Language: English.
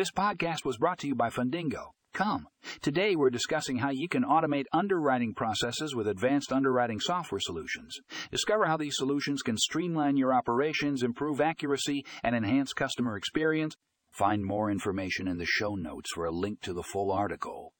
This podcast was brought to you by Fundingo. Come. Today we're discussing how you can automate underwriting processes with advanced underwriting software solutions. Discover how these solutions can streamline your operations, improve accuracy, and enhance customer experience. Find more information in the show notes for a link to the full article.